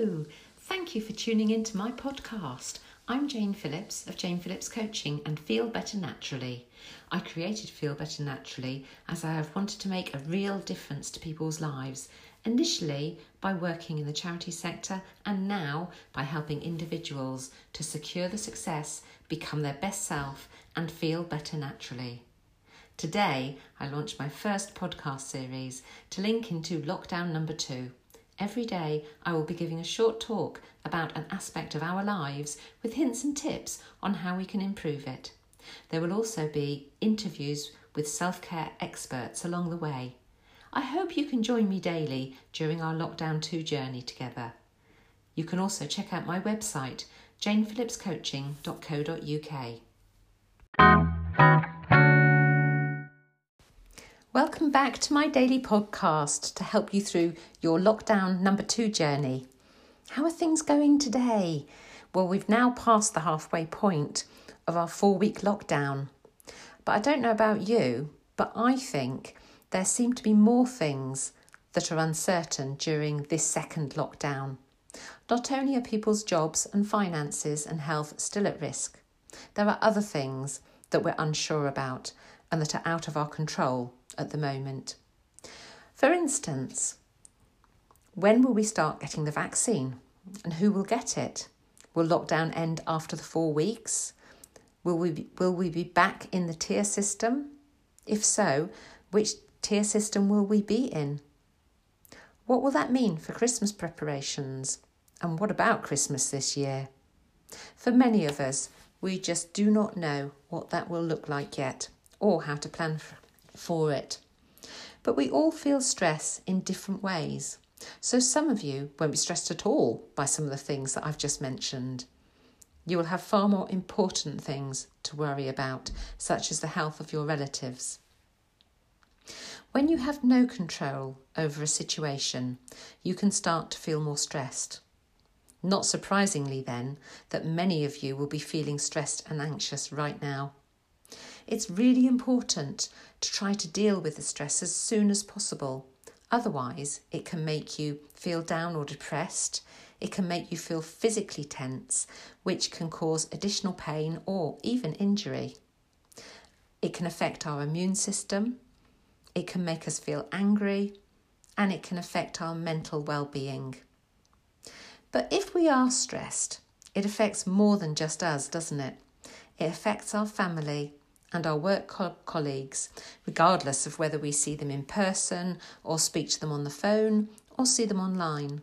Thank you for tuning in to my podcast. I'm Jane Phillips of Jane Phillips Coaching and Feel Better Naturally. I created Feel Better Naturally as I have wanted to make a real difference to people's lives, initially by working in the charity sector and now by helping individuals to secure the success, become their best self, and feel better naturally. Today, I launched my first podcast series to link into lockdown number two. Every day, I will be giving a short talk about an aspect of our lives with hints and tips on how we can improve it. There will also be interviews with self care experts along the way. I hope you can join me daily during our Lockdown 2 journey together. You can also check out my website, janephillipscoaching.co.uk. Welcome back to my daily podcast to help you through your lockdown number two journey. How are things going today? Well, we've now passed the halfway point of our four week lockdown. But I don't know about you, but I think there seem to be more things that are uncertain during this second lockdown. Not only are people's jobs and finances and health still at risk, there are other things that we're unsure about and that are out of our control at the moment. For instance, when will we start getting the vaccine and who will get it? Will lockdown end after the four weeks? Will we be, will we be back in the tier system? If so, which tier system will we be in? What will that mean for Christmas preparations? And what about Christmas this year? For many of us, we just do not know what that will look like yet or how to plan for it. But we all feel stress in different ways. So some of you won't be stressed at all by some of the things that I've just mentioned. You will have far more important things to worry about, such as the health of your relatives. When you have no control over a situation, you can start to feel more stressed. Not surprisingly, then, that many of you will be feeling stressed and anxious right now. It's really important to try to deal with the stress as soon as possible. Otherwise, it can make you feel down or depressed. It can make you feel physically tense, which can cause additional pain or even injury. It can affect our immune system. It can make us feel angry. And it can affect our mental well being. But if we are stressed, it affects more than just us, doesn't it? It affects our family, and our work co- colleagues, regardless of whether we see them in person or speak to them on the phone or see them online.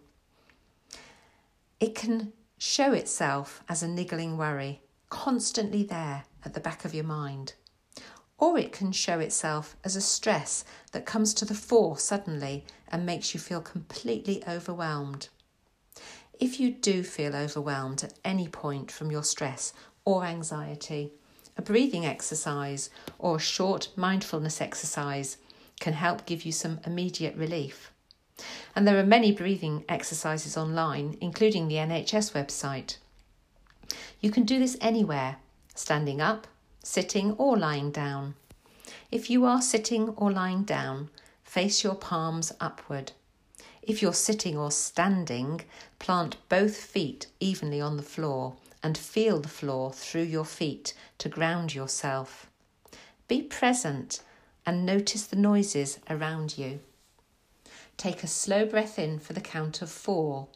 It can show itself as a niggling worry, constantly there at the back of your mind. Or it can show itself as a stress that comes to the fore suddenly and makes you feel completely overwhelmed. If you do feel overwhelmed at any point from your stress or anxiety, a breathing exercise or a short mindfulness exercise can help give you some immediate relief. And there are many breathing exercises online, including the NHS website. You can do this anywhere, standing up, sitting, or lying down. If you are sitting or lying down, face your palms upward. If you're sitting or standing, plant both feet evenly on the floor and feel the floor through your feet to ground yourself. Be present and notice the noises around you. Take a slow breath in for the count of four.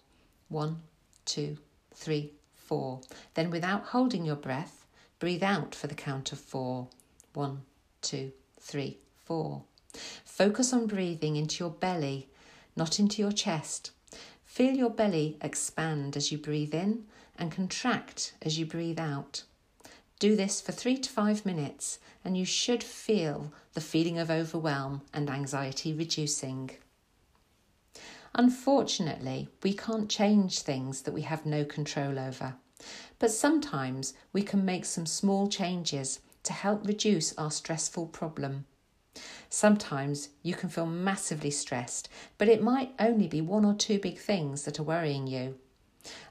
One, two, three, four. Then, without holding your breath, breathe out for the count of four. One, two, three, four. Focus on breathing into your belly, not into your chest. Feel your belly expand as you breathe in and contract as you breathe out. Do this for three to five minutes, and you should feel the feeling of overwhelm and anxiety reducing. Unfortunately, we can't change things that we have no control over, but sometimes we can make some small changes to help reduce our stressful problem. Sometimes you can feel massively stressed, but it might only be one or two big things that are worrying you.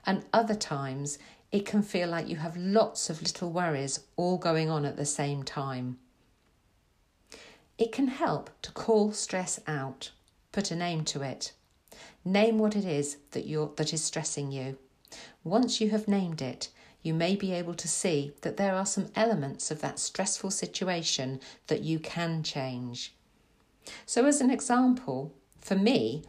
And other times it can feel like you have lots of little worries all going on at the same time. It can help to call stress out, put a name to it. Name what it is that you're that is stressing you. Once you have named it, you may be able to see that there are some elements of that stressful situation that you can change. So, as an example, for me,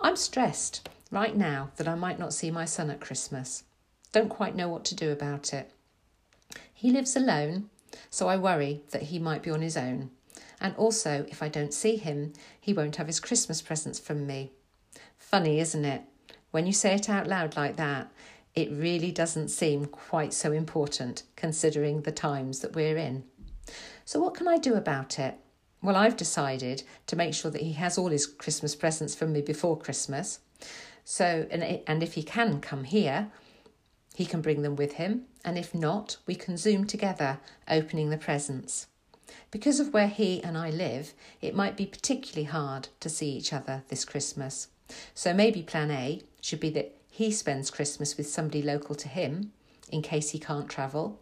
I'm stressed right now that I might not see my son at Christmas. Don't quite know what to do about it. He lives alone, so I worry that he might be on his own. And also, if I don't see him, he won't have his Christmas presents from me. Funny, isn't it? When you say it out loud like that, it really doesn't seem quite so important considering the times that we're in. So, what can I do about it? Well, I've decided to make sure that he has all his Christmas presents from me before Christmas. So, and, and if he can come here, he can bring them with him. And if not, we can Zoom together, opening the presents. Because of where he and I live, it might be particularly hard to see each other this Christmas. So maybe plan A should be that he spends Christmas with somebody local to him in case he can't travel.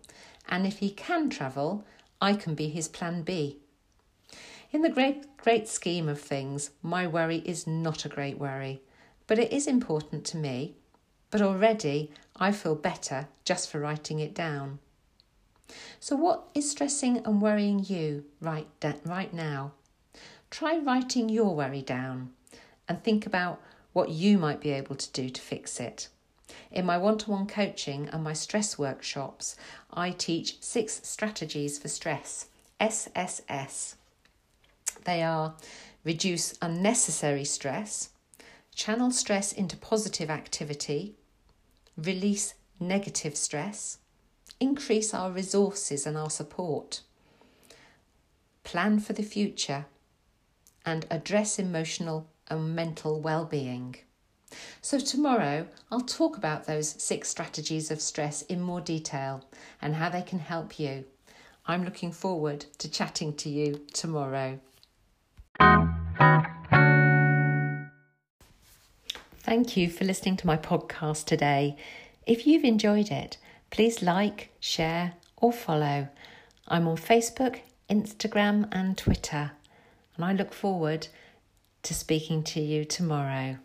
And if he can travel, I can be his plan B. In the great, great scheme of things, my worry is not a great worry, but it is important to me. But already I feel better just for writing it down. So, what is stressing and worrying you right, right now? Try writing your worry down and think about what you might be able to do to fix it. In my one to one coaching and my stress workshops, I teach six strategies for stress SSS. They are reduce unnecessary stress, channel stress into positive activity, release negative stress, increase our resources and our support, plan for the future, and address emotional and mental well-being. So, tomorrow I'll talk about those six strategies of stress in more detail and how they can help you. I'm looking forward to chatting to you tomorrow. Thank you for listening to my podcast today. If you've enjoyed it, please like, share, or follow. I'm on Facebook, Instagram, and Twitter, and I look forward to speaking to you tomorrow.